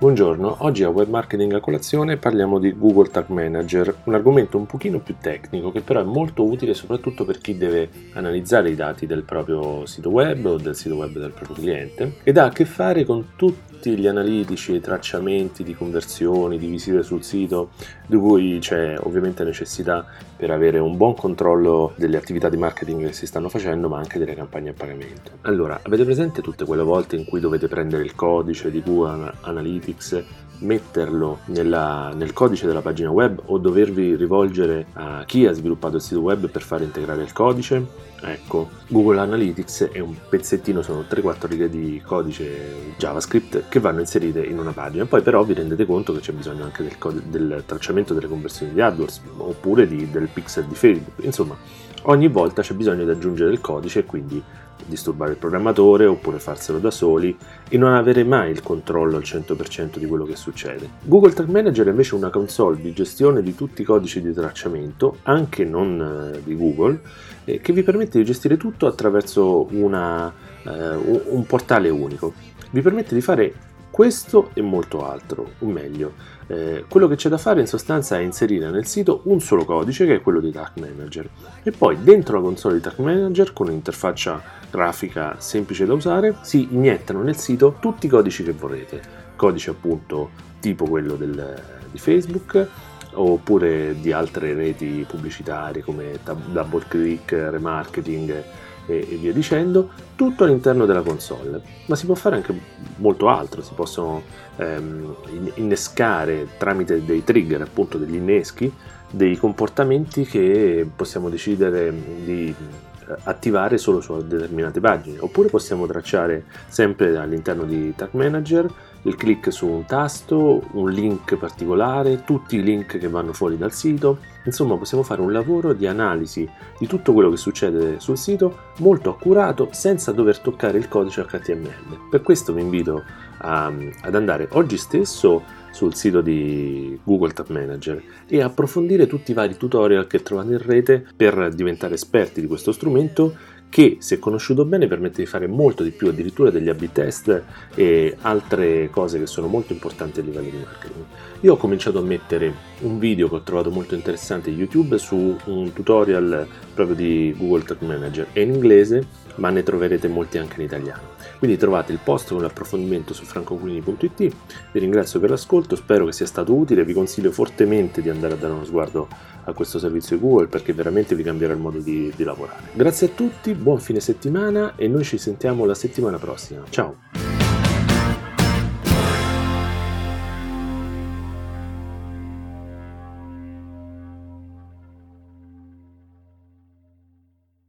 Buongiorno, oggi a Web Marketing a colazione parliamo di Google Tag Manager, un argomento un pochino più tecnico che però è molto utile soprattutto per chi deve analizzare i dati del proprio sito web o del sito web del proprio cliente ed ha a che fare con tutti gli analitici e tracciamenti di conversioni, di visite sul sito, di cui c'è ovviamente necessità per avere un buon controllo delle attività di marketing che si stanno facendo ma anche delle campagne a pagamento. Allora, avete presente tutte quelle volte in cui dovete prendere il codice di Google Analytics metterlo nella, nel codice della pagina web o dovervi rivolgere a chi ha sviluppato il sito web per far integrare il codice? Ecco, Google Analytics è un pezzettino, sono 3-4 righe di codice JavaScript che vanno inserite in una pagina. Poi però vi rendete conto che c'è bisogno anche del, del tracciamento delle conversioni di AdWords oppure di, del pixel di Facebook. Insomma, ogni volta c'è bisogno di aggiungere il codice e quindi disturbare il programmatore oppure farselo da soli e non avere mai il controllo al 100% di quello che succede. Google Tag Manager è invece una console di gestione di tutti i codici di tracciamento, anche non eh, di Google, eh, che vi permette di gestire tutto attraverso una, eh, un portale unico. Vi permette di fare questo e molto altro, o meglio, eh, quello che c'è da fare in sostanza è inserire nel sito un solo codice che è quello di Tag Manager e poi dentro la console di Tag Manager con un'interfaccia grafica semplice da usare si iniettano nel sito tutti i codici che vorrete, codice appunto tipo quello del, di Facebook oppure di altre reti pubblicitarie come Double Click, Remarketing e, e via dicendo, tutto all'interno della console. Ma si può fare anche molto altro, si possono ehm, innescare tramite dei trigger, appunto degli inneschi, dei comportamenti che possiamo decidere di attivare solo su determinate pagine oppure possiamo tracciare sempre all'interno di Tag Manager il click su un tasto, un link particolare, tutti i link che vanno fuori dal sito, insomma possiamo fare un lavoro di analisi di tutto quello che succede sul sito molto accurato senza dover toccare il codice HTML. Per questo vi invito a, ad andare oggi stesso sul sito di Google Tag Manager e approfondire tutti i vari tutorial che trovate in rete per diventare esperti di questo strumento che se conosciuto bene permette di fare molto di più, addirittura degli A-B test e altre cose che sono molto importanti a livello di marketing. Io ho cominciato a mettere un video che ho trovato molto interessante YouTube su un tutorial proprio di Google Tag Manager, è in inglese ma ne troverete molti anche in italiano. Quindi trovate il post con l'approfondimento su francoquini.it. Vi ringrazio per l'ascolto, spero che sia stato utile, vi consiglio fortemente di andare a dare uno sguardo a questo servizio Google perché veramente vi cambierà il modo di, di lavorare. Grazie a tutti, buon fine settimana e noi ci sentiamo la settimana prossima. Ciao!